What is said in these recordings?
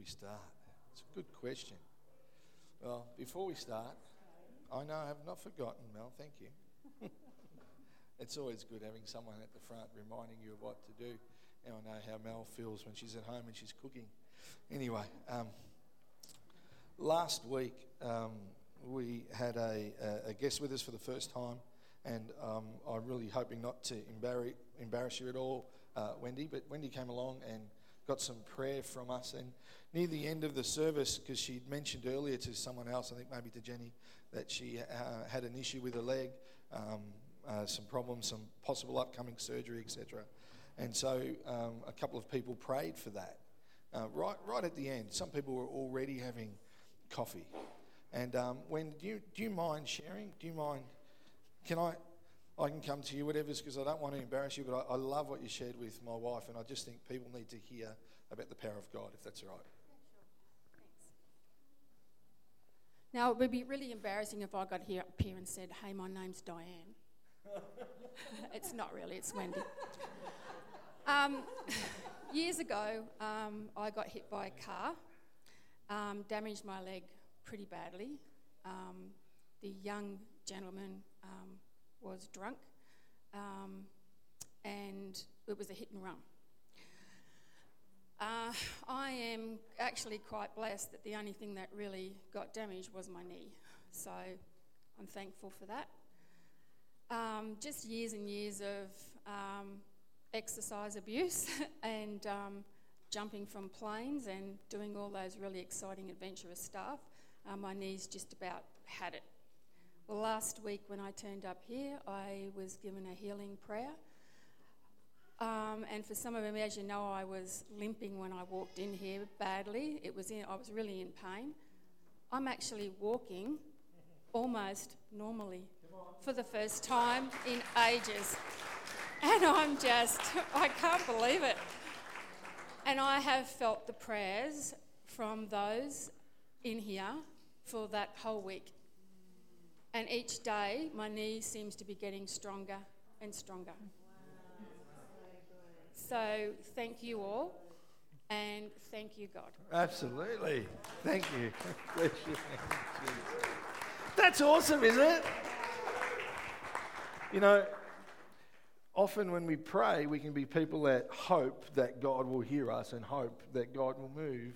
we start? It's a good question. Well, before we start, I know I have not forgotten, Mel, thank you. it's always good having someone at the front reminding you of what to do. Now I know how Mel feels when she's at home and she's cooking. Anyway, um, last week um, we had a, a, guest with us for the first time, and um, I'm really hoping not to embarrass, you at all, uh, Wendy, but Wendy came along and got some prayer from us. And near the end of the service, because she'd mentioned earlier to someone else, I think maybe to Jenny, that she uh, had an issue with her leg, um, uh, some problems, some possible upcoming surgery, etc. And so um, a couple of people prayed for that. Uh, right, right at the end, some people were already having coffee. And um, when do you, do you mind sharing? Do you mind? Can I? I can come to you, whatever's, because I don't want to embarrass you, but I, I, love what you shared with my wife, and I just think people need to hear about the power of God, if that's all right. Now, it would be really embarrassing if I got here up here and said, Hey, my name's Diane. it's not really, it's Wendy. Um, years ago, um, I got hit by a car, um, damaged my leg pretty badly. Um, the young gentleman um, was drunk, um, and it was a hit and run. Uh, I am actually quite blessed that the only thing that really got damaged was my knee. So I'm thankful for that. Um, just years and years of um, exercise abuse and um, jumping from planes and doing all those really exciting adventurous stuff. Uh, my knees just about had it. Well, last week when I turned up here, I was given a healing prayer um, and for some of them, as you know, I was limping when I walked in here badly. It was in, I was really in pain. I'm actually walking almost normally for the first time in ages. And I'm just, I can't believe it. And I have felt the prayers from those in here for that whole week. And each day, my knee seems to be getting stronger and stronger. So thank you all, and thank you, God. Absolutely. Thank you. That's awesome, isn't it? You know, often when we pray, we can be people that hope that God will hear us and hope that God will move.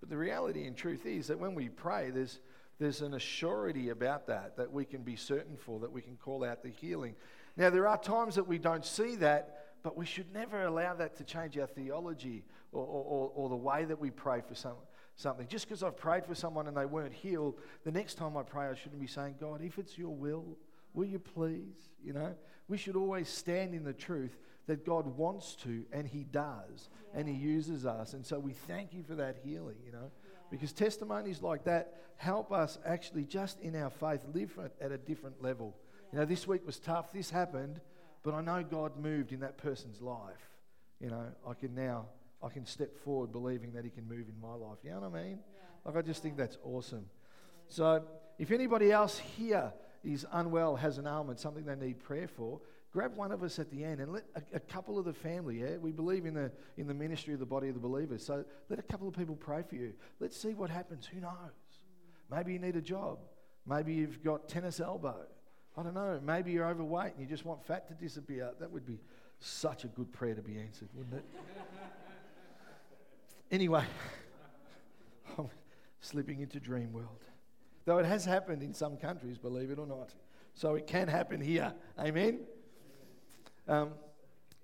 But the reality and truth is that when we pray, there's, there's an assurity about that that we can be certain for, that we can call out the healing. Now, there are times that we don't see that but we should never allow that to change our theology or, or, or the way that we pray for some, something. Just because I've prayed for someone and they weren't healed, the next time I pray, I shouldn't be saying, God, if it's your will, will you please? You know, we should always stand in the truth that God wants to and He does yeah. and He uses us. And so we thank you for that healing, you know. Because testimonies like that help us actually just in our faith live at a different level. You know, this week was tough, this happened, but I know God moved in that person's life. You know, I can now, I can step forward believing that He can move in my life. You know what I mean? Like, I just think that's awesome. So, if anybody else here is unwell, has an ailment, something they need prayer for, grab one of us at the end and let a, a, couple of the family, yeah? We believe in the, in the ministry of the body of the believers. So let a couple of people pray for you. Let's see what happens. Who knows? Maybe you need a job. Maybe you've got tennis elbow. I don't know, maybe you're overweight and you just want fat to disappear. That would be such a good prayer to be answered, wouldn't it? anyway, I'm slipping into dream world. Though it has happened in some countries, believe it or not. So it can happen here. Amen? Um,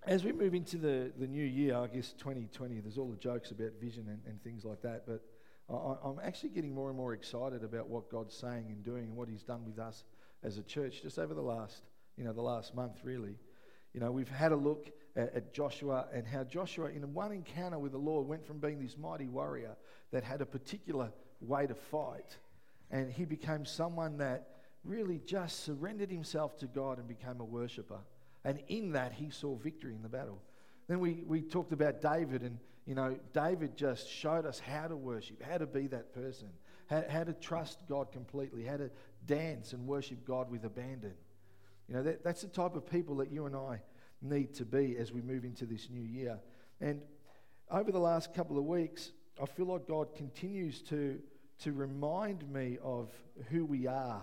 as we move into the, the new year, I guess 2020, there's all the jokes about vision and, and things like that, but I, I'm actually getting more and more excited about what God's saying and doing and what He's done with us as a church just over the last, you know, the last month really. You know, we've had a look at, at, Joshua and how Joshua, in one encounter with the Lord, went from being this mighty warrior that had a particular way to fight, and he became someone that really just surrendered himself to God and became a worshiper. And in that, he saw victory in the battle. Then we, we talked about David, and you know, David just showed us how to worship, how to be that person, how, how to trust God completely, how to dance and worship God with abandon. You know, that, that's the type of people that you and I need to be as we move into this new year. And over the last couple of weeks, I feel like God continues to, to remind me of who we are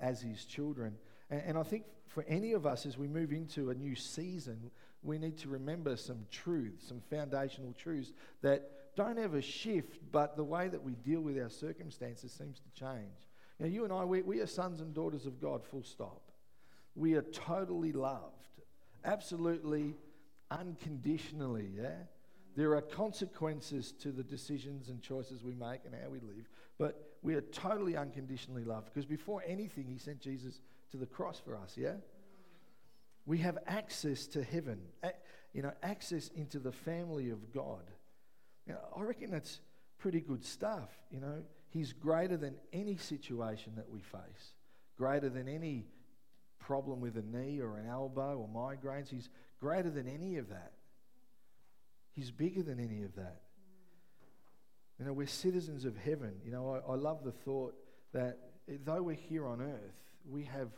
as His children. And, and I think for any of us, as we move into a new season, we need to remember some truths, some foundational truths that don't ever shift, but the way that we deal with our circumstances seems to change. Know, you and I, we, we are sons and daughters of God, full stop. We are totally loved, absolutely unconditionally, yeah? There are consequences to the decisions and choices we make and how we live, but we are totally unconditionally loved because before anything, He sent Jesus to the cross for us, yeah? We have access to heaven, you know, access into the family of God. You know, I reckon that's pretty good stuff, you know. He's greater than any situation that we face, greater than any problem with a knee or an elbow or migraines. He's greater than any of that. He's bigger than any of that. You know, we're citizens of heaven. You know, I, I love the thought that eh, though we're here on earth, we have,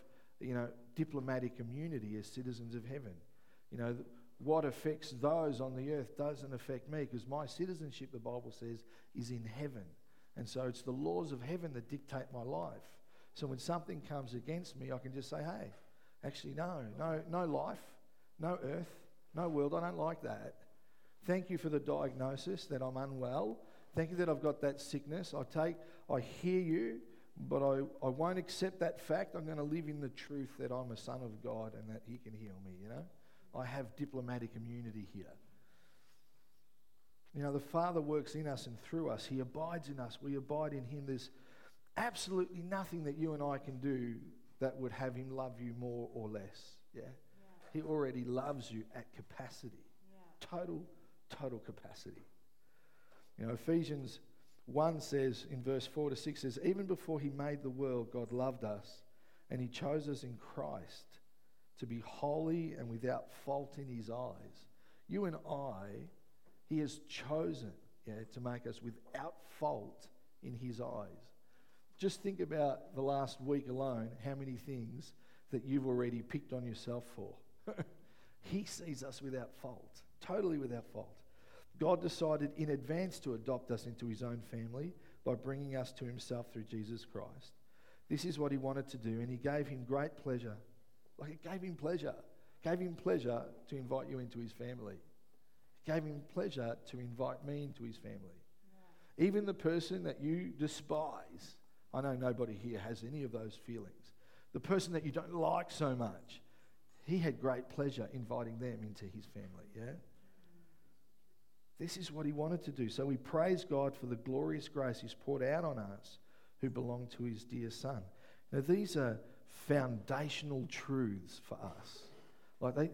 you know, diplomatic immunity as citizens of heaven. You know, what affects those on the earth doesn't affect me because my citizenship, the Bible says, is in heaven. And so it's the laws of heaven that dictate my life. So when something comes against me, I can just say, hey, actually, no, no, no life, no earth, no world. I don't like that. Thank you for the diagnosis that I'm unwell. Thank you that I've got that sickness. I take, I hear you, but I, I won't accept that fact. I'm going to live in the truth that I'm a son of God and that He can heal me, you know? I have diplomatic immunity here. You know, the Father works in us and through us. He abides in us. We abide in Him. There's absolutely nothing that you and I can do that would have Him love you more or less. Yeah? yeah. He already loves you at capacity. Yeah. Total, total capacity. You know, Ephesians 1 says in verse 4 to 6 says, Even before He made the world, God loved us and He chose us in Christ to be holy and without fault in His eyes. You and I he has chosen yeah, to make us without fault in His eyes. Just think about the last week alone, how many things that you've already picked on yourself for. he sees us without fault, totally without fault. God decided in advance to adopt us into His own family by bringing us to Himself through Jesus Christ. This is what He wanted to do, and He gave Him great pleasure. Like it gave Him pleasure. Gave Him pleasure to invite you into His family It gave him pleasure to invite me into his family. Yeah. Even the person that you despise, I know nobody here has any of those feelings. The person that you don't like so much, he had great pleasure inviting them into his family, yeah? This is what he wanted to do. So we praise God for the glorious grace he's poured out on us who belong to his dear son. Now, these are foundational truths for us. Like they,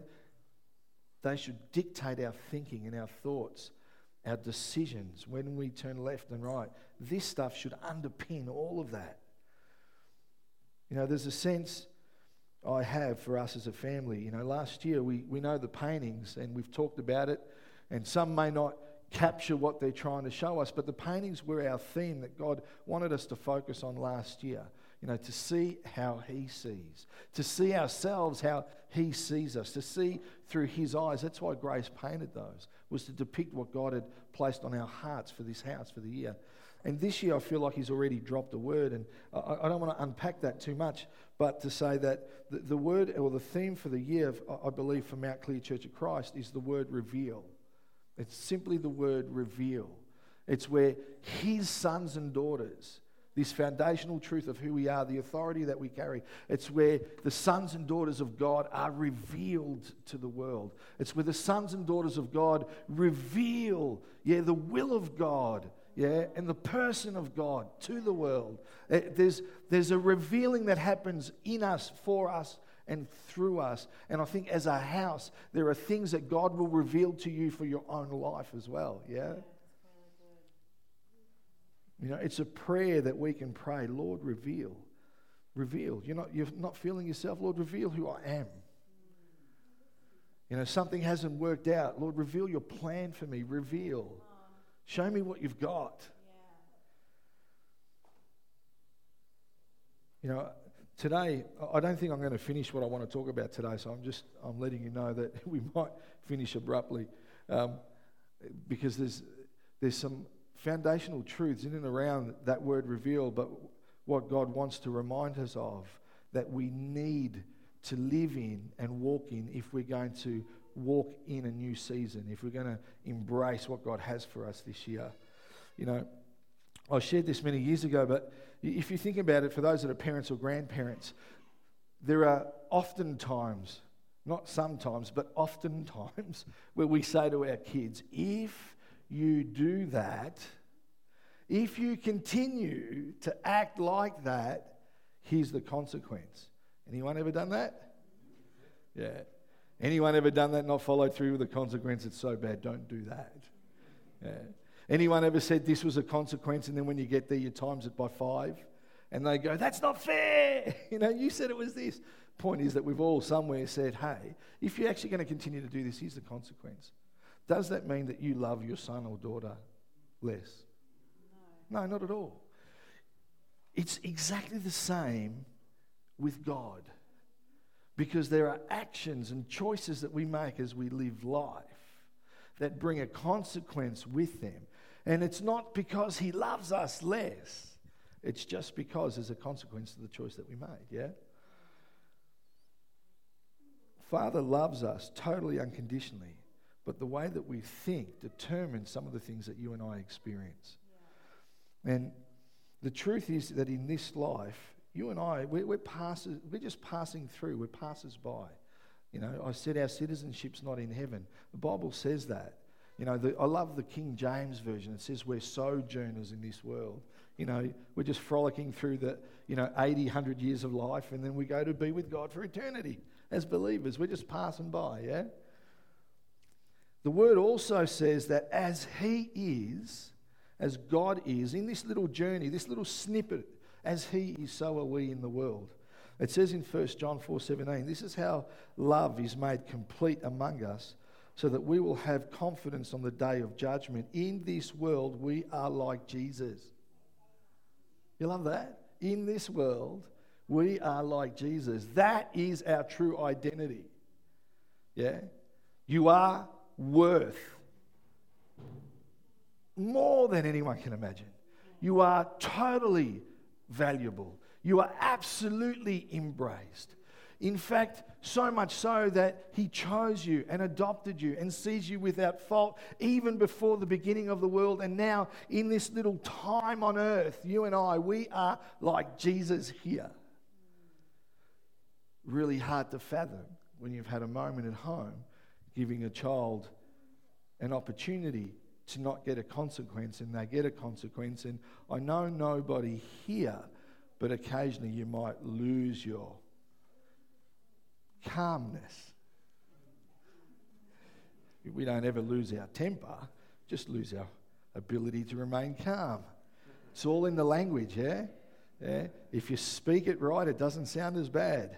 they should dictate our thinking and our thoughts, our decisions when we turn left and right. This stuff should underpin all of that. You know, there's a sense I have for us as a family. You know, last year we, we know the paintings and we've talked about it, and some may not capture what they're trying to show us, but the paintings were our theme that God wanted us to focus on last year you know, to see how he sees, to see ourselves how he sees us, to see through his eyes. That's why Grace painted those, was to depict what God had placed on our hearts for this house for the year. And this year, I feel like he's already dropped a word, and I, don't want to unpack that too much, but to say that the word or the theme for the year, I believe, for Mount Clear Church of Christ is the word reveal. It's simply the word reveal. It's where his sons and daughters, this foundational truth of who we are, the authority that we carry. It's where the sons and daughters of God are revealed to the world. It's where the sons and daughters of God reveal, yeah, the will of God, yeah, and the person of God to the world. Eh, there's, there's a revealing that happens in us, for us, and through us. And I think as a house, there are things that God will reveal to you for your own life as well, yeah? You know, it's a prayer that we can pray, Lord, reveal. Reveal. You're not, you're not feeling yourself, Lord, reveal who I am. You know, something hasn't worked out. Lord, reveal your plan for me. Reveal. Show me what you've got. You know, today, I don't think I'm going to finish what I want to talk about today, so I'm just I'm letting you know that we might finish abruptly um, because there's, there's some foundational truths in and around that word reveal, but what God wants to remind us of that we need to live in and walk in if we're going to walk in a new season, if we're going to embrace what God has for us this year. You know, I shared this many years ago, but if you think about it, for those that are parents or grandparents, there are often times, not sometimes, but often times, where we say to our kids, if you do that, if you continue to act like that, here's the consequence. Anyone ever done that? Yeah. Anyone ever done that, and not followed through with the consequence? It's so bad, don't do that. Yeah. Anyone ever said this was a consequence, and then when you get there, you times it by five? And they go, that's not fair. You know, you said it was this. Point is that we've all somewhere said, hey, if you're actually going to continue to do this, here's the consequence. Does that mean that you love your son or daughter less? No, no not at all. It's exactly the same with God. Because there are actions and choices that we make as we live life that bring a consequence with them. And it's not because He loves us less, it's just because there's a consequence of the choice that we made, yeah? Father loves us totally unconditionally, but the way that we think determines some of the things that you and I experience. Yeah. And the truth is that in this life, you and I, we're, we're, passes, we're just passing through, we're passers by. You know, I said our citizenship's not in heaven. The Bible says that. You know, the, I love the King James Version. It says we're sojourners in this world. You know, we're just frolicking through the, you know, 80, 100 years of life, and then we go to be with God for eternity as believers. We're just passing by, yeah? The word also says that as He is, as God is, in this little journey, this little snippet as he is, so are we in the world. It says in 1 John 4:17, this is how love is made complete among us, so that we will have confidence on the day of judgment. In this world, we are like Jesus. You love that? In this world, we are like Jesus. That is our true identity. Yeah? You are worth more than anyone can imagine. You are totally valuable. You are absolutely embraced. In fact, so much so that he chose you and adopted you and sees you without fault even before the beginning of the world. And now, in this little time on earth, you and I, we are like Jesus here. Really hard to fathom when you've had a moment at home giving a child an opportunity to not get a consequence, and they get a consequence. And I know nobody here, but occasionally you might lose your calmness. We don't ever lose our temper, just lose our ability to remain calm. It's all in the language, yeah? Yeah. If you speak it right, it doesn't sound as bad.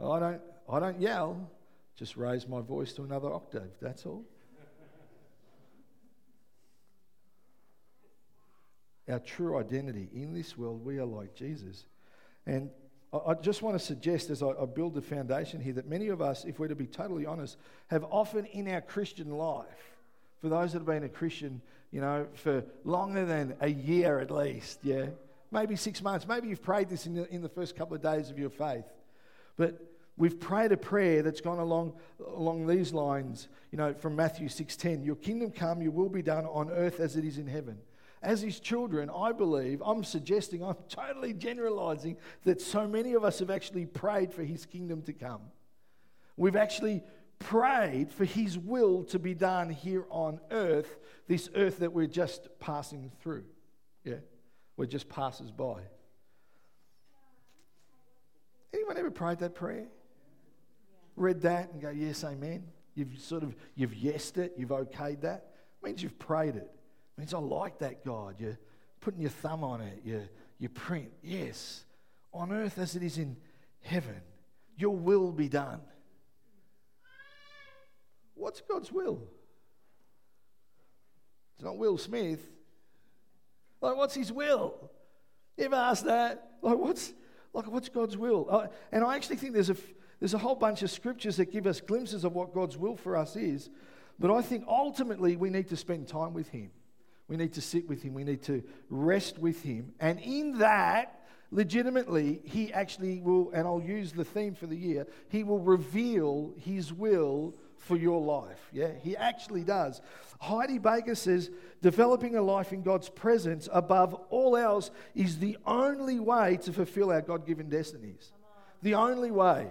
I don't, I don't yell, just raise my voice to another octave, that's all. our true identity. In this world, we are like Jesus. And I just want to suggest, as I build the foundation here, that many of us, if we're to be totally honest, have often in our Christian life, for those that have been a Christian, you know, for longer than a year at least, yeah, maybe six months, maybe you've prayed this in the, in the first couple of days of your faith, but we've prayed a prayer that's gone along along these lines, you know, from Matthew 6:10, "Your kingdom come, your will be done on earth as it is in heaven." As his children, I believe, I'm suggesting, I'm totally generalizing that so many of us have actually prayed for his kingdom to come. We've actually prayed for his will to be done here on earth, this earth that we're just passing through. Yeah, we're just passers by. Anyone ever prayed that prayer? Read that and go, yes, amen. You've sort of, you've yesed it, you've okayed that. It means you've prayed it means I like that God. You're putting your thumb on it. You, you print, yes, on earth as it is in heaven, your will be done. What's God's will? It's not Will Smith. Like, what's his will? You ever asked that? Like, what's, like, what's God's will? Uh, and I actually think there's a, there's a whole bunch of scriptures that give us glimpses of what God's will for us is. But I think ultimately we need to spend time with Him. We need to sit with Him. We need to rest with Him. And in that, legitimately, He actually will, and I'll use the theme for the year, He will reveal His will for your life. Yeah, He actually does. Heidi Baker says, developing a life in God's presence above all else is the only way to fulfill our God given destinies. The only way.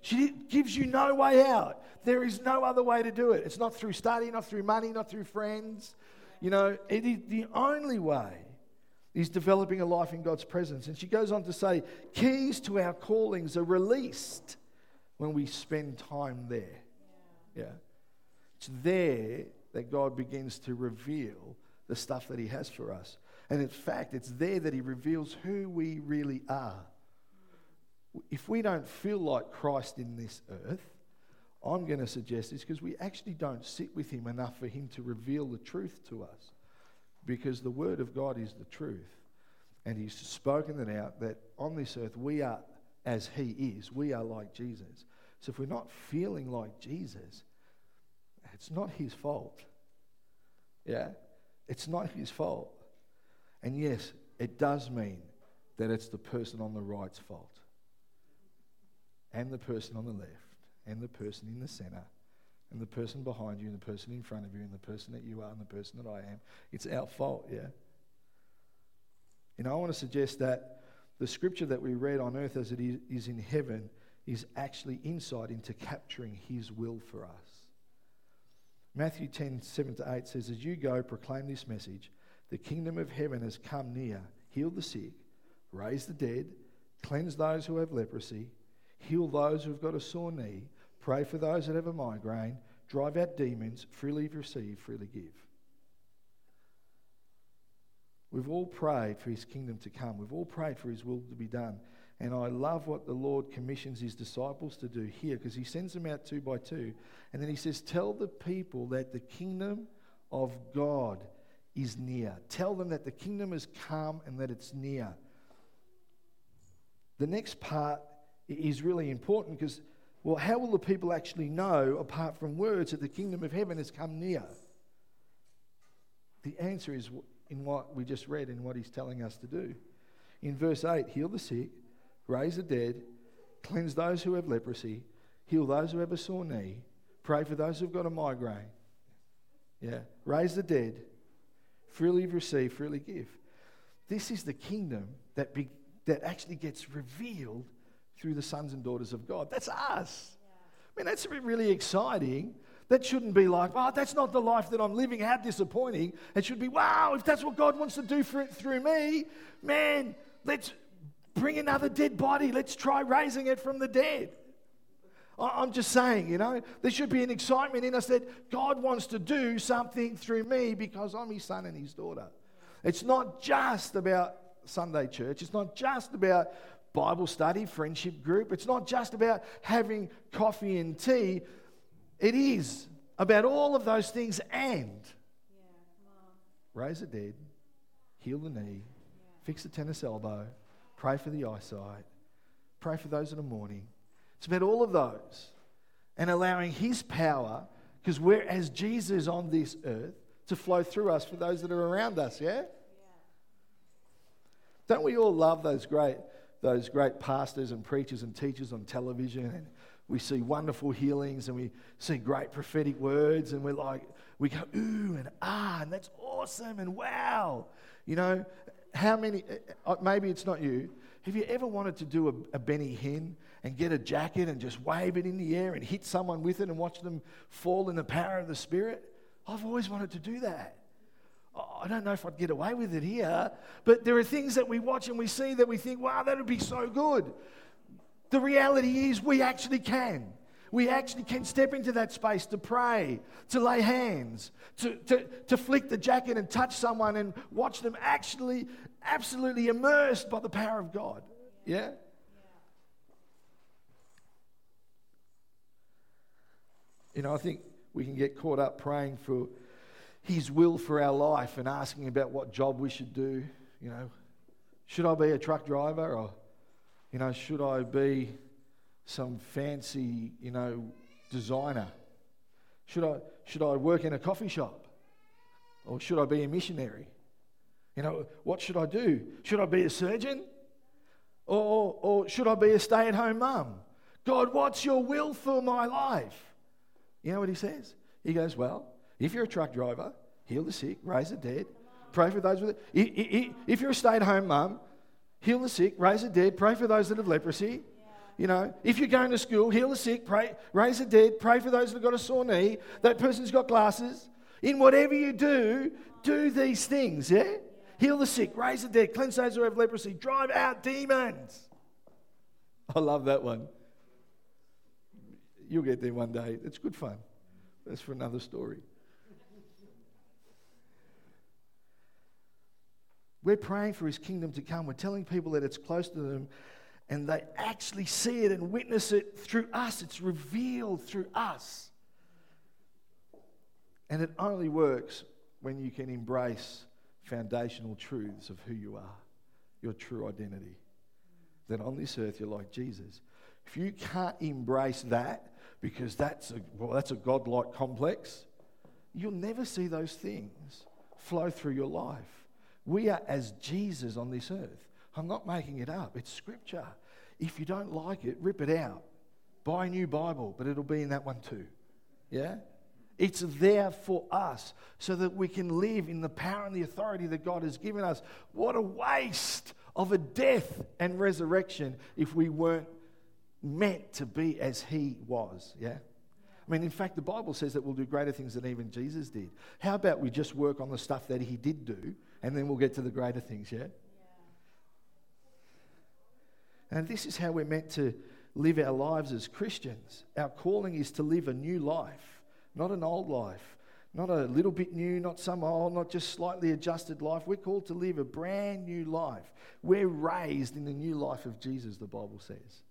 She gives you no way out. There is no other way to do it. It's not through study, not through money, not through friends. You know, it is the only way is developing a life in God's presence. And she goes on to say, keys to our callings are released when we spend time there. Yeah. It's there that God begins to reveal the stuff that He has for us. And in fact, it's there that He reveals who we really are if we don't feel like Christ in this earth, I'm going to suggest is because we actually don't sit with Him enough for Him to reveal the truth to us. Because the Word of God is the truth. And He's spoken it out that on this earth we are as He is, we are like Jesus. So if we're not feeling like Jesus, it's not His fault. Yeah? It's not His fault. And yes, it does mean that it's the person on the right's fault and the person on the left, and the person in the center, and the person behind you, and the person in front of you, and the person that you are, and the person that I am. It's our fault, yeah? Know, I want to suggest that the scripture that we read on earth as it is in heaven is actually insight into capturing his will for us. Matthew 10, 7 to 8 says, As you go, proclaim this message the kingdom of heaven has come near. Heal the sick, raise the dead, cleanse those who have leprosy heal those who've got a sore knee, pray for those that have a migraine, drive out demons, freely receive, freely give. We've all prayed for his kingdom to come. We've all prayed for his will to be done. And I love what the Lord commissions his disciples to do here because he sends them out two by two. And then he says, Tell the people that the kingdom of God is near. Tell them that the kingdom has come and that it's near. The next part is really important because, well, how will the people actually know, apart from words, that the kingdom of heaven has come near? The answer is in what we just read and what he's telling us to do. In verse 8, heal the sick, raise the dead, cleanse those who have leprosy, heal those who have a sore knee, pray for those who've got a migraine. Yeah, raise the dead, freely receive, freely give. This is the kingdom that, be, that actually gets revealed through the sons and daughters of God. That's us. I mean, that's really exciting. That shouldn't be like, oh, that's not the life that I'm living. How disappointing. It should be, wow, if that's what God wants to do for it through me, man, let's bring another dead body. Let's try raising it from the dead. I'm just saying, you know, there should be an excitement in us that God wants to do something through me because I'm his son and his daughter. It's not just about Sunday church. It's not just about Bible study, friendship group. It's not just about having coffee and tea, it is about all of those things and yeah, raise the dead, heal the knee, yeah. fix the tennis elbow, pray for the eyesight, pray for those in the morning. It's about all of those and allowing His power, because we're as Jesus on this earth, to flow through us for those that are around us, yeah? yeah? Don't we all love those great those great pastors and preachers and teachers on television, and we see wonderful healings and we see great prophetic words, and we're like, we go, ooh, and ah, and that's awesome, and wow. You know, how many, uh, uh, maybe it's not you, have you ever wanted to do a, a Benny Hinn and get a jacket and just wave it in the air and hit someone with it and watch them fall in the power of the Spirit? I've always wanted to do that. Oh, I don't know if I'd get away with it here, but there are things that we watch and we see that we think, wow, that would be so good. The reality is, we actually can. We actually can step into that space to pray, to lay hands, to, to, to flick the jacket and touch someone and watch them actually, absolutely immersed by the power of God. Yeah? You know, I think we can get caught up praying for his will for our life and asking about what job we should do. You know, should I be a truck driver or, you know, should I be some fancy, you know, designer? Should I, should I work in a coffee shop? Or should I be a missionary? You know, what should I do? Should I be a surgeon? Or, or, or should I be a stay at home mum? God, what's your will for my life? You know what he says? He goes, Well, if you're a truck driver, heal the sick, raise the dead, pray for those with it. If you're a stay at home mum, heal the sick, raise the dead, pray for those that have leprosy. You know, if you're going to school, heal the sick, pray, raise the dead, pray for those that have got a sore knee, that person's got glasses. In whatever you do, do these things, yeah? Heal the sick, raise the dead, cleanse those who have leprosy, drive out demons. I love that one. You'll get there one day. It's good fun. That's for another story. We're praying for his kingdom to come. We're telling people that it's close to them and they actually see it and witness it through us. It's revealed through us. And it only works when you can embrace foundational truths of who you are, your true identity. That on this earth you're like Jesus. If you can't embrace that, because that's a, well, that's a godlike complex, you'll never see those things flow through your life. We are as Jesus on this earth. I'm not making it up, it's scripture. If you don't like it, rip it out. Buy a new Bible, but it'll be in that one too. Yeah? It's there for us so that we can live in the power and the authority that God has given us. What a waste of a death and resurrection if we weren't meant to be as He was. Yeah? I mean, in fact, the Bible says that we'll do greater things than even Jesus did. How about we just work on the stuff that He did do and then we'll get to the greater things, yeah? And this is how we're meant to live our lives as Christians. Our calling is to live a new life, not an old life, not a little bit new, not some old, not just slightly adjusted life. We're called to live a brand new life. We're raised in the new life of Jesus, the Bible says.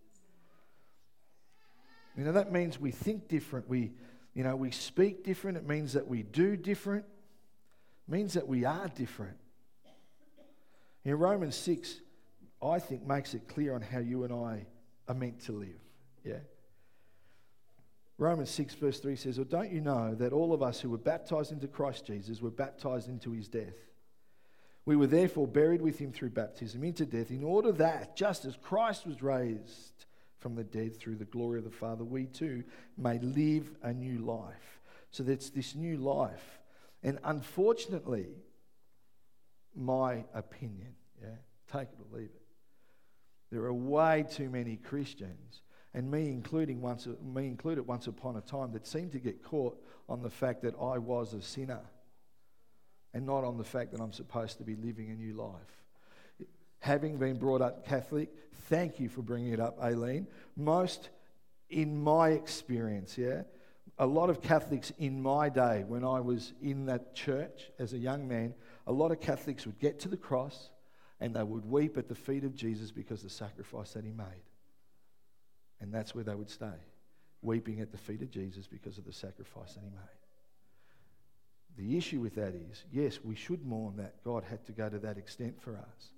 You know, that means we think different. We, you know, we speak different. It means that we do different. It means that we are different. In Romans 6, I think makes it clear on how you and I are meant to live. Yeah? Romans 6, verse 3 says, Or don't you know that all of us who were baptized into Christ Jesus were baptized into his death? We were therefore buried with him through baptism into death, in order that, just as Christ was raised from the dead through the glory of the Father, we too may live a new life. So that's this new life. And unfortunately, my opinion, yeah, take it or leave it. There are way too many Christians, and me including once, me included once upon a time, that seem to get caught on the fact that I was a sinner, and not on the fact that I'm supposed to be living a new life. Having been brought up Catholic, thank you for bringing it up, Aileen. Most, in my experience, yeah, a lot of Catholics in my day, when I was in that church as a young man, a lot of Catholics would get to the cross and they would weep at the feet of Jesus because of the sacrifice that he made. And that's where they would stay, weeping at the feet of Jesus because of the sacrifice that he made. The issue with that is yes, we should mourn that God had to go to that extent for us,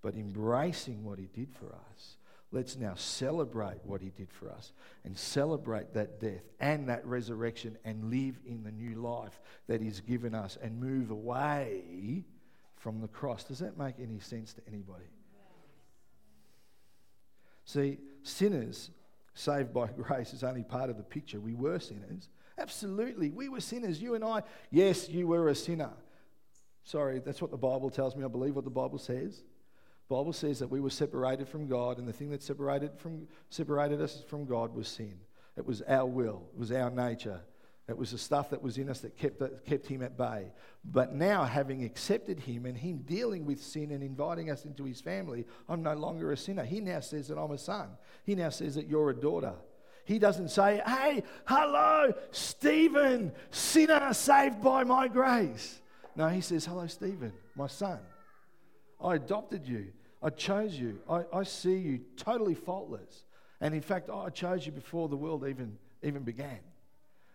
but embracing what he did for us, let's now celebrate what he did for us and celebrate that death and that resurrection and live in the new life that he's given us and move away from the cross. Does that make any sense to anybody? See, sinners saved by grace is only part of the picture. We were sinners. Absolutely. We were sinners. You and I, yes, you were a sinner. Sorry, that's what the Bible tells me. I believe what the Bible says. Bible says that we were separated from God, and the thing that separated, from, separated us from God was sin. It was our will, it was our nature, it was the stuff that was in us that kept, that kept him at bay. But now, having accepted him and him dealing with sin and inviting us into his family, I'm no longer a sinner. He now says that I'm a son. He now says that you're a daughter. He doesn't say, hey, hello, Stephen, sinner saved by my grace. No, he says, hello, Stephen, my son. I adopted you. I chose you. I, I see you totally faultless. And in fact, I chose you before the world even, even began.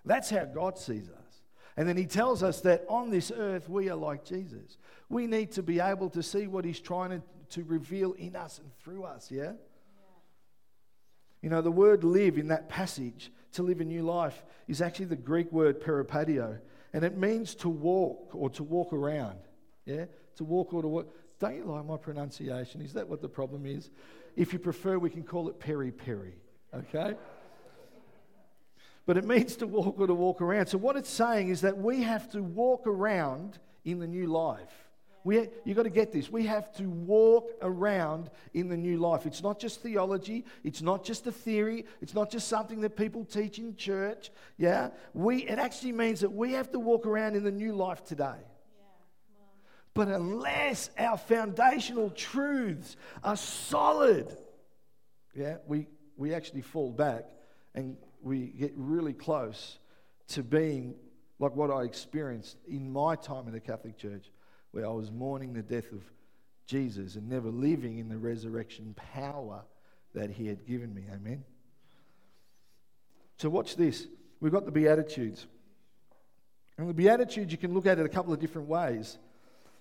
That's how God sees us. And then he tells us that on this earth we are like Jesus. We need to be able to see what he's trying to, to reveal in us and through us, yeah? yeah? You know, the word live in that passage, to live a new life, is actually the Greek word peripatio. And it means to walk or to walk around. Yeah? To walk or to walk. Don't you like my pronunciation? Is that what the problem is? If you prefer, we can call it peri peri. Okay? But it means to walk or to walk around. So, what it's saying is that we have to walk around in the new life. We, you've got to get this. We have to walk around in the new life. It's not just theology, it's not just a theory, it's not just something that people teach in church. Yeah? We, it actually means that we have to walk around in the new life today. But unless our foundational truths are solid, yeah, we, we actually fall back and we get really close to being like what I experienced in my time in the Catholic Church where I was mourning the death of Jesus and never living in the resurrection power that he had given me. Amen. So, watch this. We've got the Beatitudes. And the Beatitudes, you can look at it a couple of different ways.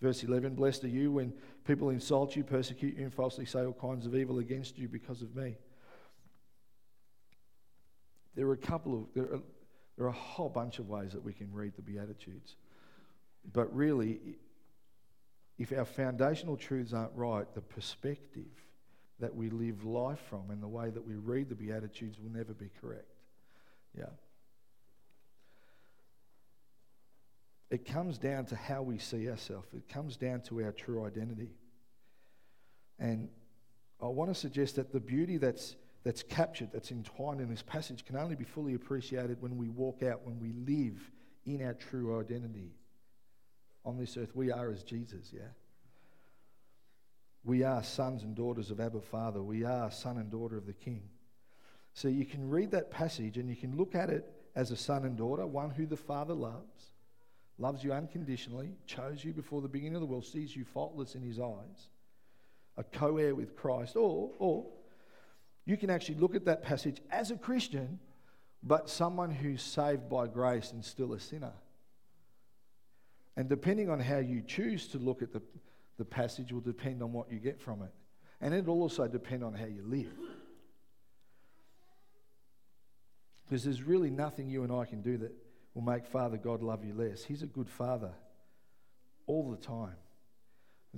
Verse 11 Blessed are you when people insult you, persecute you, and falsely say all kinds of evil against you because of me. There are a couple of, there are, there are a whole bunch of ways that we can read the Beatitudes. But really, if our foundational truths aren't right, the perspective that we live life from and the way that we read the Beatitudes will never be correct. Yeah. It comes down to how we see ourselves, it comes down to our true identity. And I want to suggest that the beauty that's, that's captured, that's entwined in this passage, can only be fully appreciated when we walk out, when we live in our true identity on this earth. We are as Jesus, yeah? We are sons and daughters of Abba Father. We are son and daughter of the King. So you can read that passage and you can look at it as a son and daughter, one who the Father loves, loves you unconditionally, chose you before the beginning of the world, sees you faultless in his eyes, a co heir with Christ. Or, or you can actually look at that passage as a Christian, but someone who's saved by grace and still a sinner. And depending on how you choose to look at the, the passage will depend on what you get from it. And it'll also depend on how you live. Because there's really nothing you and I can do that will make Father God love you less. He's a good Father all the time.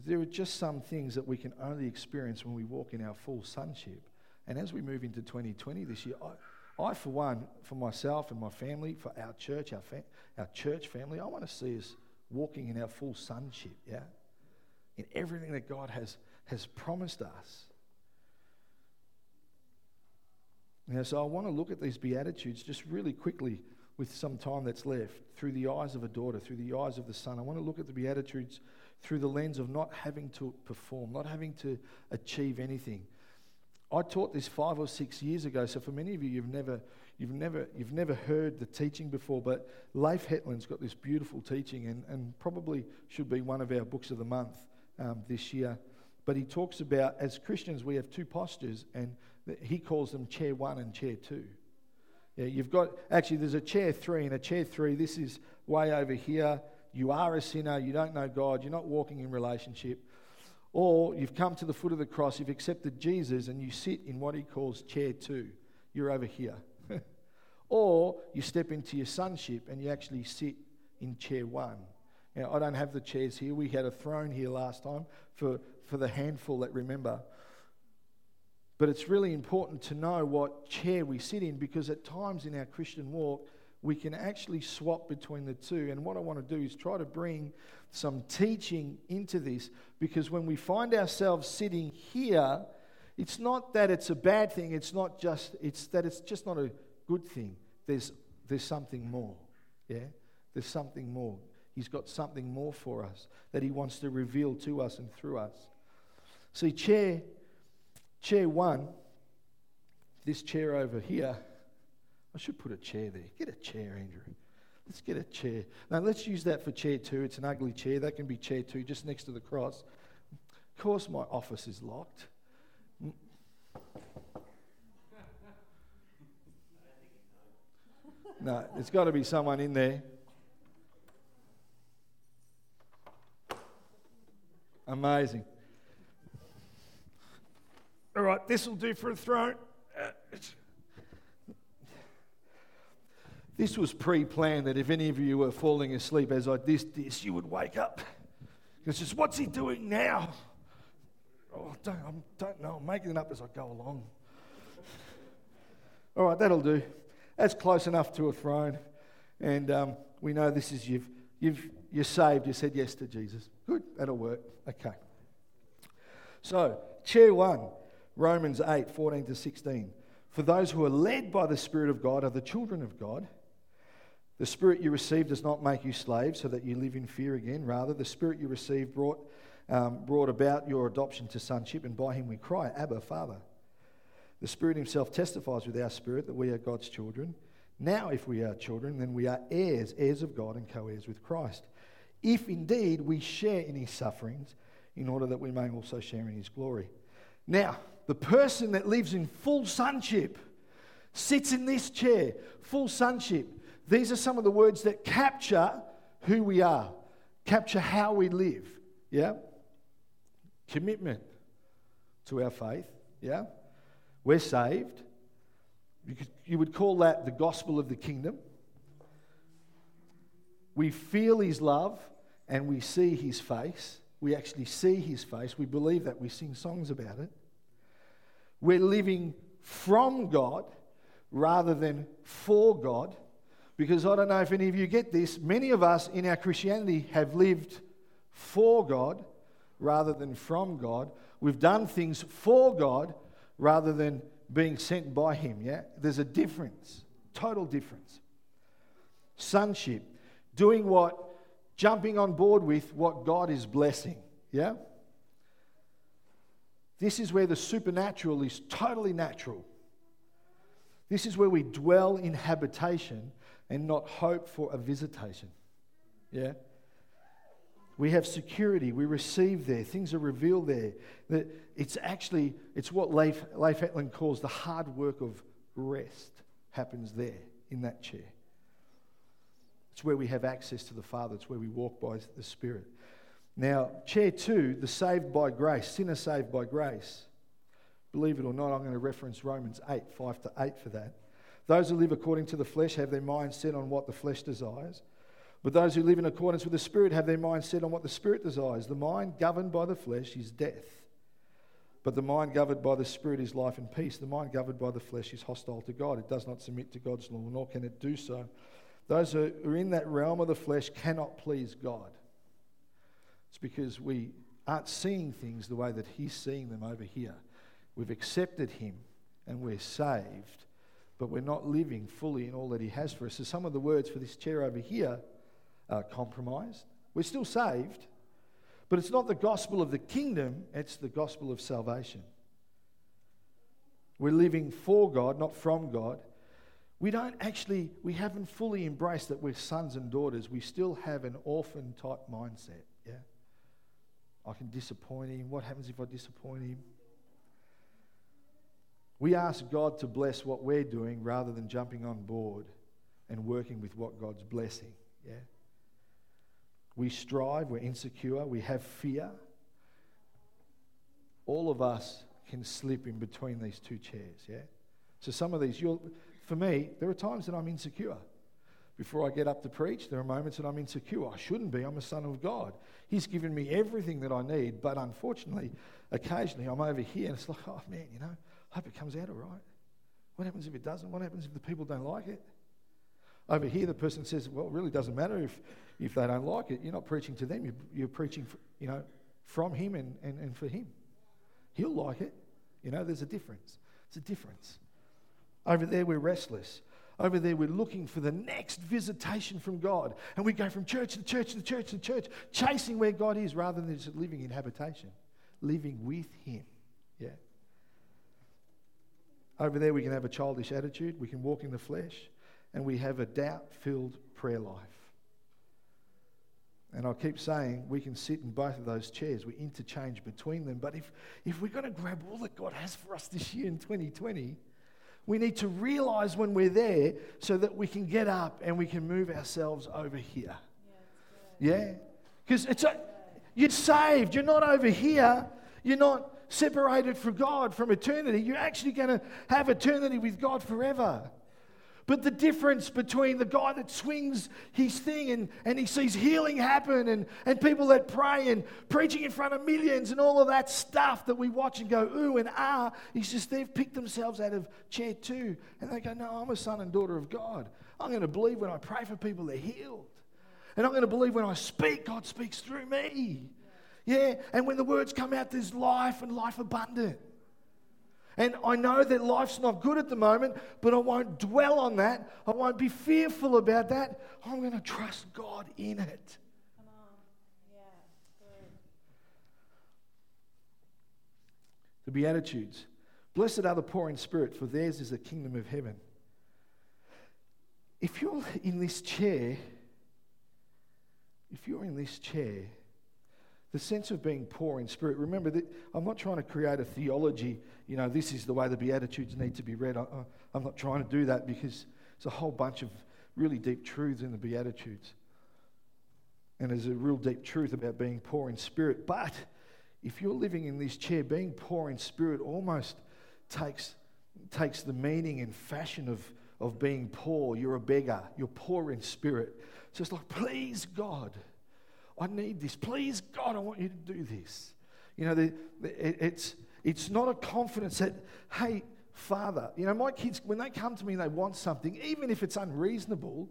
There are just some things that we can only experience when we walk in our full sonship. And as we move into 2020 this year, I, I for one, for myself and my family, for our church, our, fa- our church family, I want to see us walking in our full sonship, yeah? In everything that God has, has promised us. Now, so I want to look at these Beatitudes just really quickly with some time that's left through the eyes of a daughter, through the eyes of the son. I want to look at the Beatitudes through the lens of not having to perform, not having to achieve anything. I taught this five or six years ago, so for many of you, you've never You've never, you've never heard the teaching before, but Leif Hetland's got this beautiful teaching and, and probably should be one of our books of the month um, this year. But he talks about, as Christians, we have two postures, and he calls them chair one and chair two. Yeah, you've got, actually, there's a chair three, and a chair three, this is way over here. You are a sinner, you don't know God, you're not walking in relationship. Or you've come to the foot of the cross, you've accepted Jesus, and you sit in what he calls chair two. You're over here. Or you step into your sonship and you actually sit in chair one. Now, I don't have the chairs here. We had a throne here last time for, for the handful that remember. But it's really important to know what chair we sit in because at times in our Christian walk, we can actually swap between the two. And what I want to do is try to bring some teaching into this because when we find ourselves sitting here, it's not that it's a bad thing, it's not just, it's that it's just not a good thing. There's, there's something more. Yeah? There's something more. He's got something more for us that he wants to reveal to us and through us. See, chair, chair one, this chair over here, I should put a chair there. Get a chair, Andrew. Let's get a chair. Now, let's use that for chair two. It's an ugly chair. That can be chair two, just next to the cross. Of course, my office is locked. No, there's got to be someone in there. Amazing. All right, this will do for a throne. This was pre planned that if any of you were falling asleep as I did this, you would wake up. It's just, what's he doing now? Oh, don't, I don't know. I'm making it up as I go along. All right, that'll do. That's close enough to a throne. And um, we know this is you've, you've, you're saved. You said yes to Jesus. Good, that'll work. Okay. So, chair one, Romans 8, 14 to 16. For those who are led by the Spirit of God are the children of God. The Spirit you received does not make you slaves so that you live in fear again. Rather, the Spirit you received brought, um, brought about your adoption to sonship, and by him we cry, Abba, Father. The Spirit Himself testifies with our spirit that we are God's children. Now, if we are children, then we are heirs, heirs of God, and co heirs with Christ. If indeed we share in His sufferings, in order that we may also share in His glory. Now, the person that lives in full sonship sits in this chair, full sonship. These are some of the words that capture who we are, capture how we live. Yeah? Commitment to our faith. Yeah? We're saved. You would call that the gospel of the kingdom. We feel his love and we see his face. We actually see his face. We believe that. We sing songs about it. We're living from God rather than for God. Because I don't know if any of you get this, many of us in our Christianity have lived for God rather than from God. We've done things for God rather than being sent by Him. Yeah? There's a difference, total difference. Sonship, doing what, jumping on board with what God is blessing. Yeah? This is where the supernatural is totally natural. This is where we dwell in habitation and not hope for a visitation. Yeah? We have security. We receive there. Things are revealed there. That it's actually, it's what Leif, Leif calls the hard work of rest happens there in that chair. It's where we have access to the Father. It's where we walk by the Spirit. Now, chair two, the saved by grace, sinner saved by grace. Believe it or not, I'm going to reference Romans 8, 5 to 8 for that. Those who live according to the flesh have their mind set on what the flesh desires but those who live in accordance with the Spirit have their mind set on what the Spirit desires. The mind governed by the flesh is death. But the mind governed by the Spirit is life and peace. The mind governed by the flesh is hostile to God. It does not submit to God's law, nor can it do so. Those who are in that realm of the flesh cannot please God. It's because we aren't seeing things the way that He's seeing them over here. We've accepted Him and we're saved, but we're not living fully in all that He has for us. So, some of the words for this chair over here are compromised. We're still saved, but it's not the gospel of the kingdom, it's the gospel of salvation. We're living for God, not from God. We don't actually, we haven't fully embraced that we're sons and daughters. We still have an orphan type mindset. I can disappoint him. What happens if I disappoint him? We ask God to bless what we're doing rather than jumping on board and working with what God's blessing. Yeah? We strive, we're insecure, we have fear. All of us can slip in between these two chairs, yeah? So some of these, you'll, for me, there are times that I'm insecure. Before I get up to preach, there are moments that I'm insecure. I shouldn't be. I'm a son of God. He's given me everything that I need, but unfortunately, occasionally I'm over here and it's like, oh man, you know, I hope it comes out all right. What happens if it doesn't? What happens if the people don't like it? Over here, the person says, well, it really doesn't matter if if they don't like it, you're not preaching to them. You're, you're preaching, for, you know, from Him and, and, and for Him. He'll like it. You know, there's a difference. It's a difference. Over there, we're restless. Over there, we're looking for the next visitation from God. And we go from church to church to church to church, chasing where God is rather than just living in habitation, living with Him. Yeah. Over there, we can have a childish attitude. We can walk in the flesh and we have a doubt filled prayer life. And I keep saying we can sit in both of those chairs. We interchange between them. But if, if we're going to grab all that God has for us this year in 2020, we need to realize when we're there so that we can get up and we can move ourselves over here. Yeah? Because it's a, you're saved. You're not over here. You're not separated from God from eternity. You're actually going to have eternity with God forever. But the difference between the guy that swings his thing and, and he sees healing happen and, and people that pray and preaching in front of millions and all of that stuff that we watch and go, ooh and ah, is just they've picked themselves out of chair two. And they go, no, I'm a son and daughter of God. I'm going to believe when I pray for people, they're healed. And I'm going to believe when I speak, God speaks through me. Yeah, and when the words come out, there's life and life abundant. And I know that life's not good at the moment, but I won't dwell on that. I won't be fearful about that. I'm going to trust God in it. Come on. Yeah. The Beatitudes. Blessed are the poor in spirit, for theirs is the kingdom of heaven. If you're in this chair, if you're in this chair, the sense of being poor in spirit, remember that I'm not trying to create a theology you know, this is the way the Beatitudes need to be read. I, am not trying to do that because there's a whole bunch of really deep truths in the Beatitudes. And there's a real deep truth about being poor in spirit. But if you're living in this chair, being poor in spirit almost takes, takes the meaning and fashion of, of being poor. You're a beggar, you're poor in spirit. So it's like, please, God, I need this. Please, God, I want you to do this. You know, the, the, it, it's it's not a confidence that, hey, Father, you know, my kids, when they come to me and they want something, even if it's unreasonable,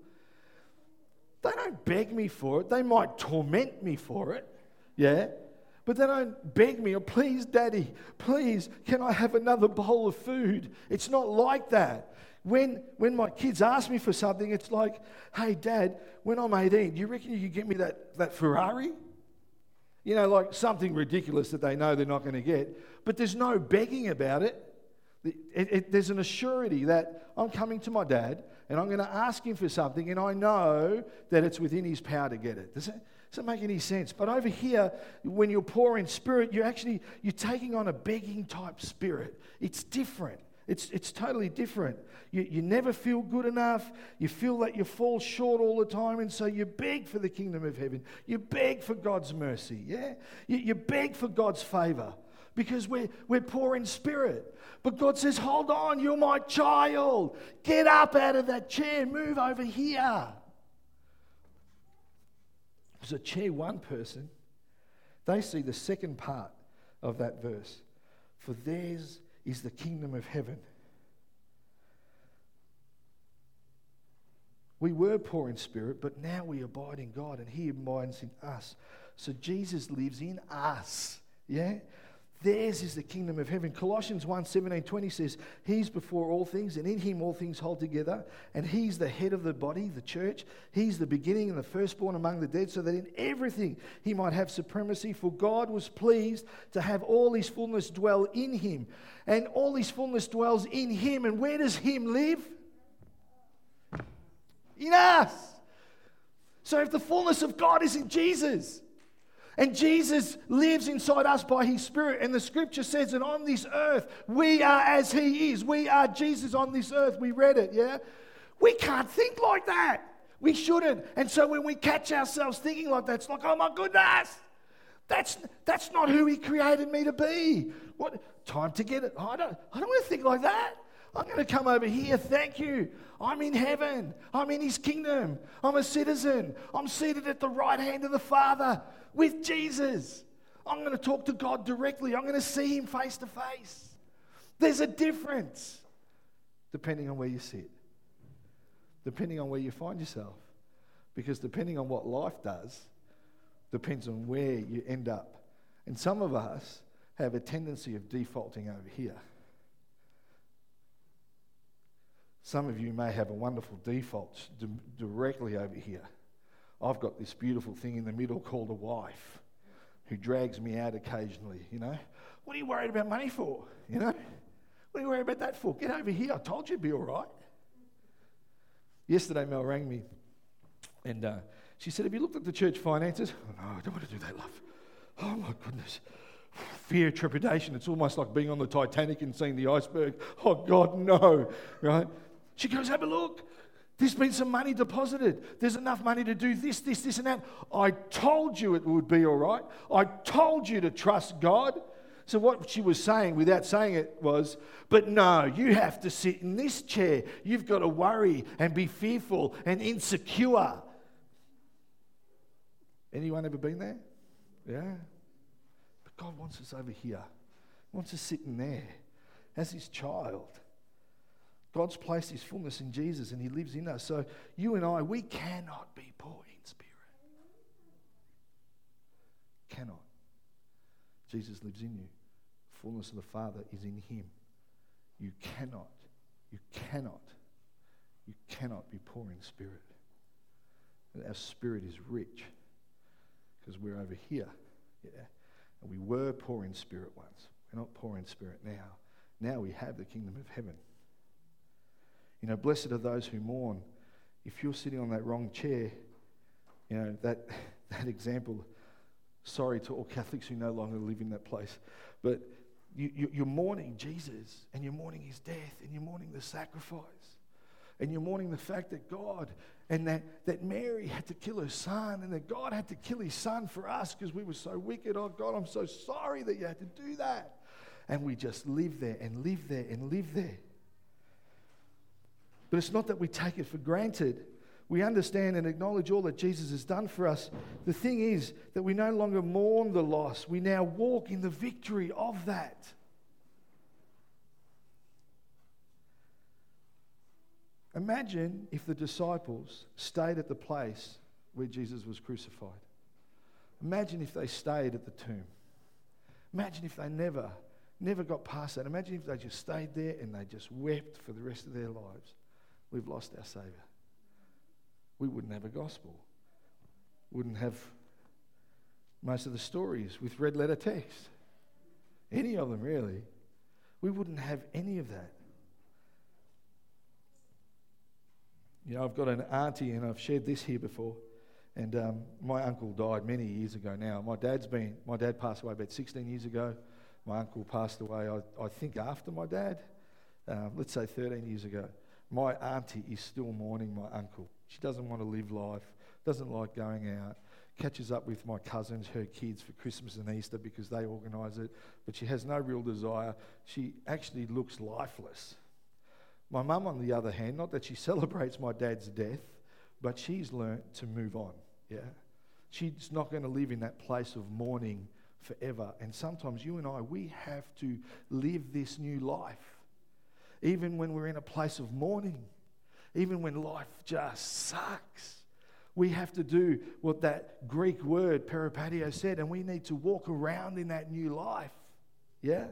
they don't beg me for it. They might torment me for it, yeah? But they don't beg me, or oh, please, Daddy, please, can I have another bowl of food? It's not like that. When, when my kids ask me for something, it's like, hey, Dad, when I'm 18, do you reckon you could get me that, that Ferrari? You know, like something ridiculous that they know they're not going to get. But there's no begging about it. It, it. There's an assurity that I'm coming to my dad and I'm going to ask him for something and I know that it's within his power to get it. Does it, does it make any sense? But over here, when you're poor in spirit, you're actually you're taking on a begging type spirit. It's different. It's, it's totally different. You, you never feel good enough. You feel that you fall short all the time. And so you beg for the kingdom of heaven. You beg for God's mercy. Yeah? You, you beg for God's favor because we're, we're poor in spirit. But God says, Hold on, you're my child. Get up out of that chair. Move over here. As a chair one person, they see the second part of that verse. For theirs is the kingdom of heaven. We were poor in spirit, but now we abide in God and He abides in us. So Jesus lives in us. Yeah? Theirs is the kingdom of heaven. Colossians 1 17, 20 says, He's before all things, and in Him all things hold together. And He's the head of the body, the church. He's the beginning and the firstborn among the dead, so that in everything He might have supremacy. For God was pleased to have all His fullness dwell in Him. And all His fullness dwells in Him. And where does Him live? In us. So if the fullness of God is in Jesus, and Jesus lives inside us by his Spirit. And the scripture says that on this earth, we are as he is. We are Jesus on this earth. We read it, yeah? We can't think like that. We shouldn't. And so when we catch ourselves thinking like that, it's like, oh my goodness, that's, that's not who he created me to be. What time to get it? I don't, I don't want to think like that. I'm going to come over here. Thank you. I'm in heaven. I'm in his kingdom. I'm a citizen. I'm seated at the right hand of the Father with Jesus. I'm going to talk to God directly. I'm going to see Him face to face. There's a difference depending on where you sit, depending on where you find yourself. Because depending on what life does, depends on where you end up. And some of us have a tendency of defaulting over here. Some of you may have a wonderful default directly over here. I've got this beautiful thing in the middle called a wife who drags me out occasionally, you know. What are you worried about money for? You know? What are you worried about that for? Get over here. I told you it'd be all right. Yesterday, Mel rang me and uh, she said, Have you looked at the church finances? Oh, no, I don't want to do that, love. Oh, my goodness. Fear, trepidation. It's almost like being on the Titanic and seeing the iceberg. Oh, God, no. Right? She goes, Have a look. There's been some money deposited. There's enough money to do this, this, this, and that. I told you it would be all right. I told you to trust God. So, what she was saying without saying it was, but no, you have to sit in this chair. You've got to worry and be fearful and insecure. Anyone ever been there? Yeah. But God wants us over here, he wants us sitting there as His child. God's placed His fullness in Jesus and He lives in us. So you and I, we cannot be poor in spirit. Cannot. Jesus lives in you. Fullness of the Father is in Him. You cannot, you cannot, you cannot be poor in spirit. Our spirit is rich because we're over here. Yeah. And we were poor in spirit once. We're not poor in spirit now. Now we have the kingdom of heaven. You know, blessed are those who mourn. If you're sitting on that wrong chair, you know, that, that example, sorry to all Catholics who no longer live in that place, but you, you, you're mourning Jesus and you're mourning his death and you're mourning the sacrifice and you're mourning the fact that God and that, that Mary had to kill her son and that God had to kill his son for us because we were so wicked. Oh, God, I'm so sorry that you had to do that. And we just live there and live there and live there. But it's not that we take it for granted. We understand and acknowledge all that Jesus has done for us. The thing is that we no longer mourn the loss, we now walk in the victory of that. Imagine if the disciples stayed at the place where Jesus was crucified. Imagine if they stayed at the tomb. Imagine if they never, never got past that. Imagine if they just stayed there and they just wept for the rest of their lives we've lost our Saviour. We wouldn't have a gospel, wouldn't have most of the stories with red letter text. Any of them, really. We wouldn't have any of that. You know, I've got an auntie, and I've shared this here before. And um, my uncle died many years ago now. My dad's been, my dad passed away about 16 years ago. My uncle passed away, I, I think, after my dad, um, let's say 13 years ago. My auntie is still mourning my uncle. She doesn't want to live life, doesn't like going out, catches up with my cousins, her kids, for Christmas and Easter because they organise it, but she has no real desire. She actually looks lifeless. My mum, on the other hand, not that she celebrates my dad's death, but she's learnt to move on. Yeah? She's not going to live in that place of mourning forever. And sometimes you and I, we have to live this new life even when we're in a place of mourning, even when life just sucks. We have to do what that Greek word peripateo said, and we need to walk around in that new life. Yeah?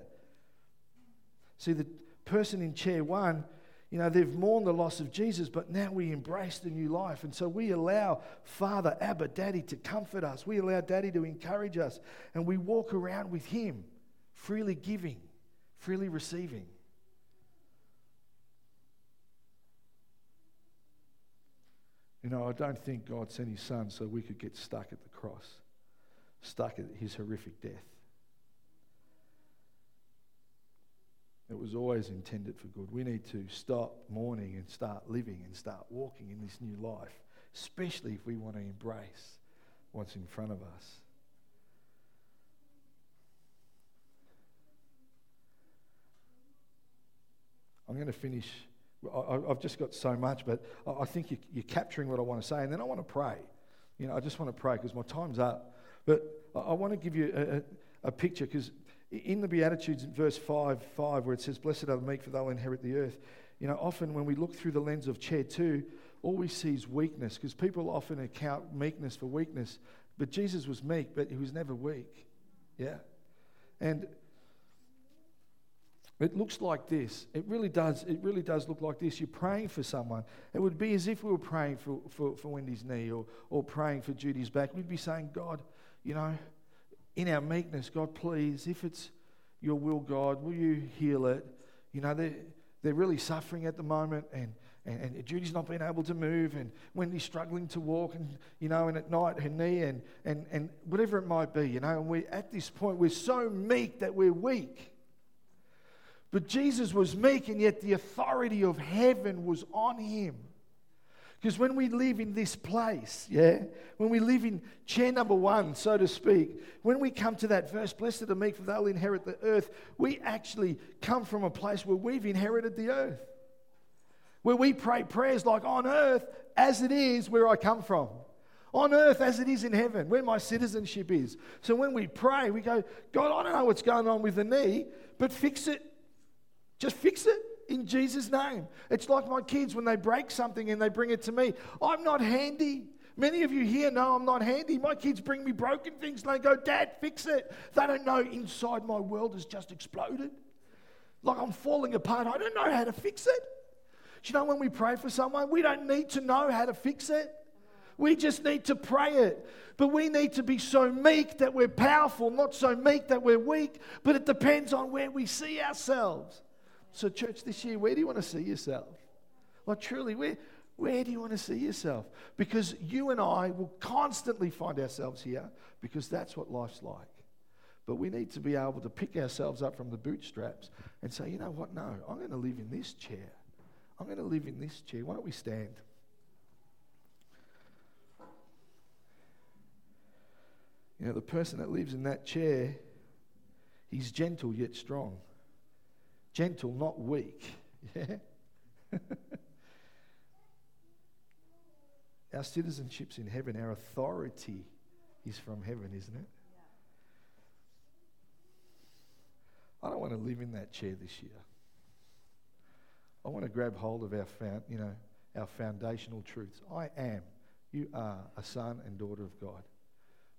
See, the person in chair one, you know, they've mourned the loss of Jesus, but now we embrace the new life. And so we allow Father, Abba, Daddy to comfort us. We allow Daddy to encourage us. And we walk around with Him, freely giving, freely receiving. You know, I don't think God sent his son so we could get stuck at the cross, stuck at his horrific death. It was always intended for good. We need to stop mourning and start living and start walking in this new life, especially if we want to embrace what's in front of us. I'm going to finish I, have just got so much, but I think you're capturing what I want to say. And then I want to pray. You know, I just want to pray because my time's up. But I want to give you a, a, a picture because in the Beatitudes, in verse 5, 5, where it says, Blessed are the meek, for they'll inherit the earth. You know, often when we look through the lens of chair 2, all we see is weakness because people often account meekness for weakness. But Jesus was meek, but he was never weak. Yeah? And it looks like this. It really does. It really does look like this. You're praying for someone. It would be as if we were praying for, for, for Wendy's knee or, or praying for Judy's back. We'd be saying, God, you know, in our meekness, God, please, if it's your will, God, will you heal it? You know, they're, they're really suffering at the moment and, and, and Judy's not being able to move, and Wendy's struggling to walk, and you know, and at night her knee, and and and whatever it might be, you know, and we're at this point we're so meek that we're weak. But Jesus was meek, and yet the authority of heaven was on him. Because when we live in this place, yeah, when we live in chair number one, so to speak, when we come to that verse, blessed are the meek, for they'll inherit the earth, we actually come from a place where we've inherited the earth where we pray prayers like on earth as it is where I come from, on earth as it is in heaven, where my citizenship is. So when we pray, we go, God, I don't know what's going on with the knee, but fix it. Just fix it in Jesus' name. It's like my kids when they break something and they bring it to me. I'm not handy. Many of you here know I'm not handy. My kids bring me broken things and they go, Dad, fix it. They don't know inside my world has just exploded. Like I'm falling apart. I don't know how to fix it. Do you know when we pray for someone, we don't need to know how to fix it? We just need to pray it. But we need to be so meek that we're powerful, not so meek that we're weak. But it depends on where we see ourselves. So, church, this year, where do you want to see yourself? Like, truly, where, where do you want to see yourself? Because you and I will constantly find ourselves here because that's what life's like. But we need to be able to pick ourselves up from the bootstraps and say, you know what? No, I'm going to live in this chair. I'm going to live in this chair. Why don't we stand? You know, the person that lives in that chair, he's gentle yet strong. Gentle, not weak. Yeah? our citizenship's in heaven. Our authority is from heaven, isn't it? I don't want to live in that chair this year. I want to grab hold of our, found, you know, our foundational truths. I am, you are a son and daughter of God.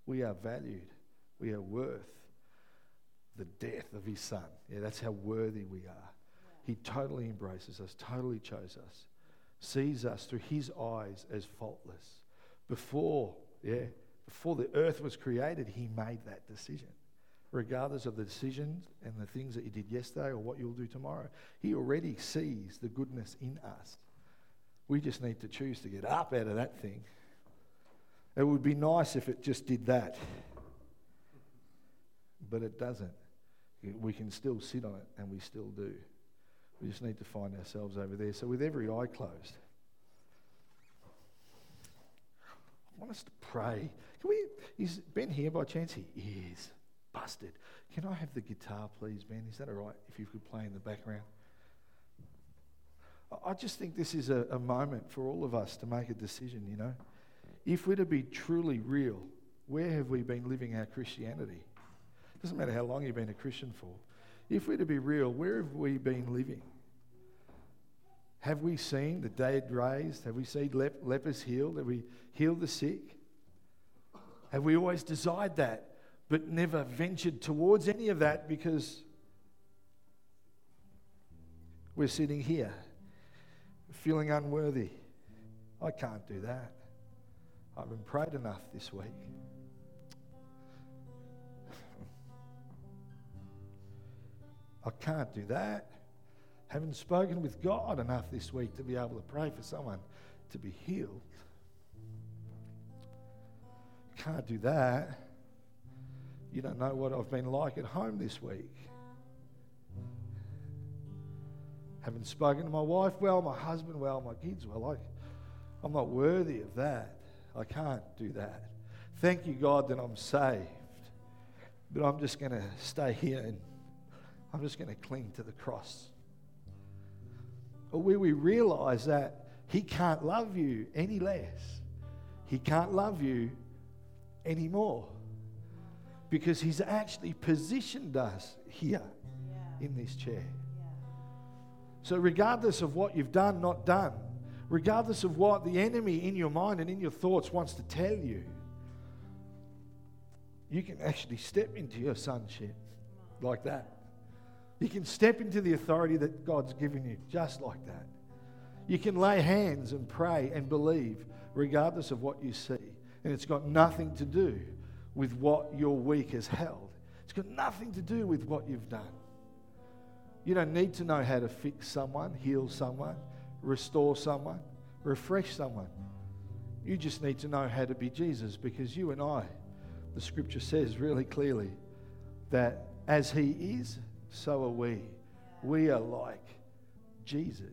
We are valued. We are worth the death of his son. Yeah, that's how worthy we are. Yeah. He totally embraces us, totally chose us, sees us through his eyes as faultless. Before, yeah, before the earth was created, he made that decision regardless of the decisions and the things that you did yesterday or what you'll do tomorrow. He already sees the goodness in us. We just need to choose to get up out of that thing. It would be nice if it just did that, but it doesn't. We can still sit on it, and we still do. We just need to find ourselves over there. So, with every eye closed, I want us to pray. Can we? Is Ben here by chance? He is busted. Can I have the guitar, please, Ben? Is that all right if you could play in the background? I just think this is a, a moment for all of us to make a decision, you know. If we're to be truly real, where have we been living our Christianity? Doesn't matter how long you've been a Christian for. If we're to be real, where have we been living? Have we seen the dead raised? Have we seen lep- lepers healed? Have we healed the sick? Have we always desired that? but never ventured towards any of that because we're sitting here feeling unworthy. I can't do that. I haven't prayed enough this week. I can't do that. Haven't spoken with God enough this week to be able to pray for someone to be healed. Can't do that. You don't know what I've been like at home this week. Haven't spoken to my wife well, my husband well, my kids well. I, I'm not worthy of that. I can't do that. Thank you, God, that I'm saved. But I'm just going to stay here and I'm just going to cling to the cross. Or where we realize that He can't love you any less, He can't love you anymore because He's actually positioned us here yeah. in this chair. Yeah. So, regardless of what you've done, not done, regardless of what the enemy in your mind and in your thoughts wants to tell you, you can actually step into your sonship like that. You can step into the authority that God's given you just like that. You can lay hands and pray and believe regardless of what you see. And it's got nothing to do with what your week has held. It's got nothing to do with what you've done. You don't need to know how to fix someone, heal someone, restore someone, refresh someone. You just need to know how to be Jesus because you and I, the scripture says really clearly that as He is, so are we. We are like Jesus.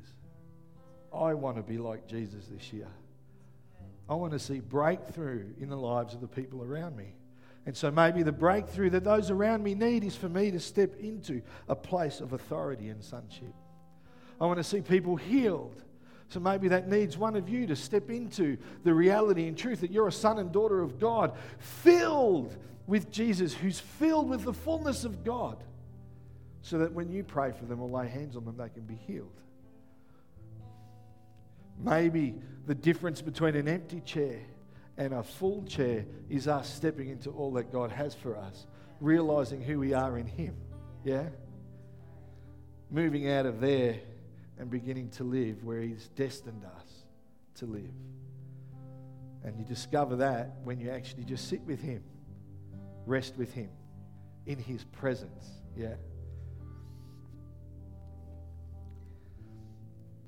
I want to be like Jesus this year. I want to see breakthrough in the lives of the people around me. And so maybe the breakthrough that those around me need is for me to step into a place of authority and sonship. I want to see people healed. So maybe that needs one of you to step into the reality and truth that you're a son and daughter of God, filled with Jesus, who's filled with the fullness of God, so that when you pray for them or lay hands on them, they can be healed. Maybe the difference between an empty chair and a full chair is us stepping into all that God has for us, realizing who we are in Him. Yeah? Moving out of there and beginning to live where He's destined us to live. And you discover that when you actually just sit with Him, rest with Him in His presence. Yeah?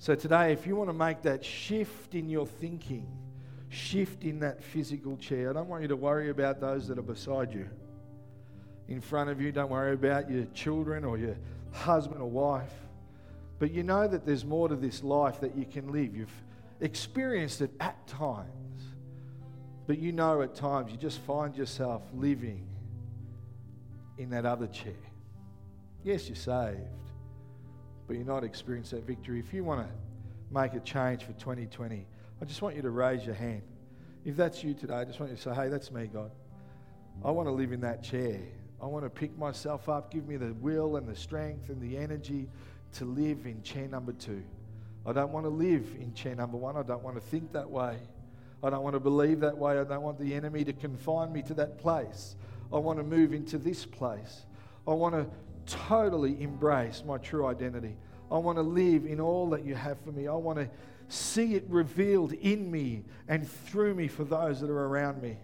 So, today, if you want to make that shift in your thinking, shift in that physical chair, I don't want you to worry about those that are beside you. In front of you, don't worry about your children or your husband or wife. But you know that there's more to this life that you can live. You've experienced it at times. But you know at times you just find yourself living in that other chair. Yes, you're saved but you're not experiencing that victory, if you want to make a change for 2020, I just want you to raise your hand. If that's you today, I just want you to say, hey, that's me, God. I want to live in that chair. I want to pick myself up. Give me the will and the strength and the energy to live in chair number two. I don't want to live in chair number one. I don't want to think that way. I don't want to believe that way. I don't want the enemy to confine me to that place. I want to move into this place. I want to totally embrace my true identity. I want to live in all that you have for me. I want to see it revealed in me and through me for those that are around me.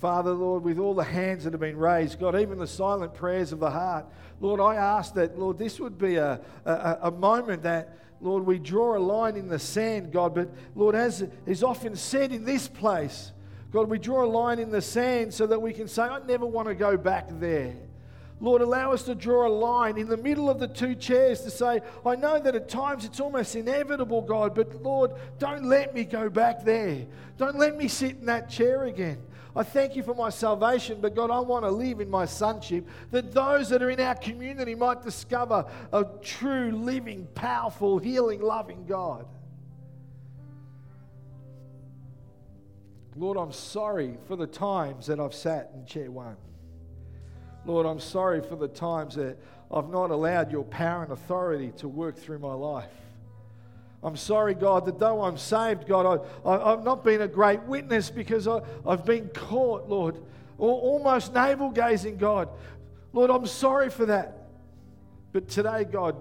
Father, Lord, with all the hands that have been raised, God, even the silent prayers of the heart, Lord, I ask that, Lord, this would be a, a, a moment that, Lord, we draw a line in the sand, God, but Lord, as is often said in this place, God, we draw a line in the sand so that we can say, I never want to go back there. Lord, allow us to draw a line in the middle of the two chairs to say, I know that at times it's almost inevitable, God, but Lord, don't let me go back there. Don't let me sit in that chair again. I thank you for my salvation, but God, I want to live in my sonship that those that are in our community might discover a true, living, powerful, healing, loving God. Lord, I'm sorry for the times that I've sat in chair one. Lord, I'm sorry for the times that I've not allowed your power and authority to work through my life. I'm sorry, God, that though I'm saved, God, I, have not been a great witness because I, have been caught, Lord, or almost navel gazing, God. Lord, I'm sorry for that. But today, God,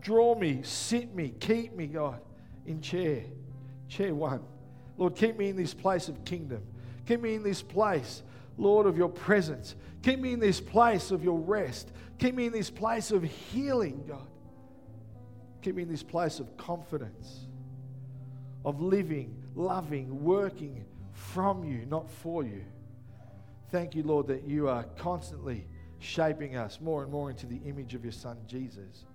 draw me, sit me, keep me, God, in chair, chair one. Lord, keep me in this place of kingdom. Keep me in this place, Lord, of your presence. Keep me in this place of your rest. Keep me in this place of healing, God. Keep me in this place of confidence, of living, loving, working from you, not for you. Thank you, Lord, that you are constantly shaping us more and more into the image of your Son, Jesus.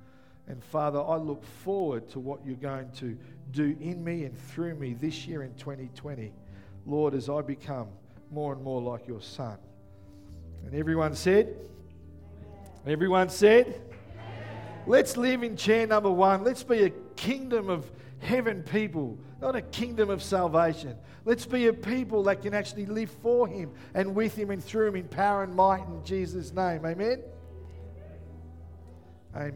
And Father, I look forward to what you're going to do in me and through me this year in 2020, Lord, as I become more and more like your Son. And everyone said, Everyone said, Let's live in chair number one. Let's be a kingdom of heaven people, not a kingdom of salvation. Let's be a people that can actually live for Him and with Him and through Him in power and might in Jesus' name. Amen. Amen.